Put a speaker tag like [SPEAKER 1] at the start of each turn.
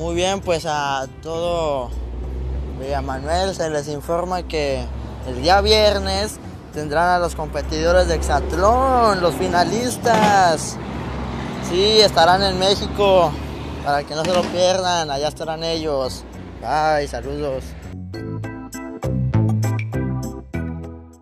[SPEAKER 1] Muy bien, pues a todo eh, Manuel se les informa que el día viernes tendrán a los competidores de Exatlón, los finalistas. Sí, estarán en México para que no se lo pierdan, allá estarán ellos. Bye, saludos.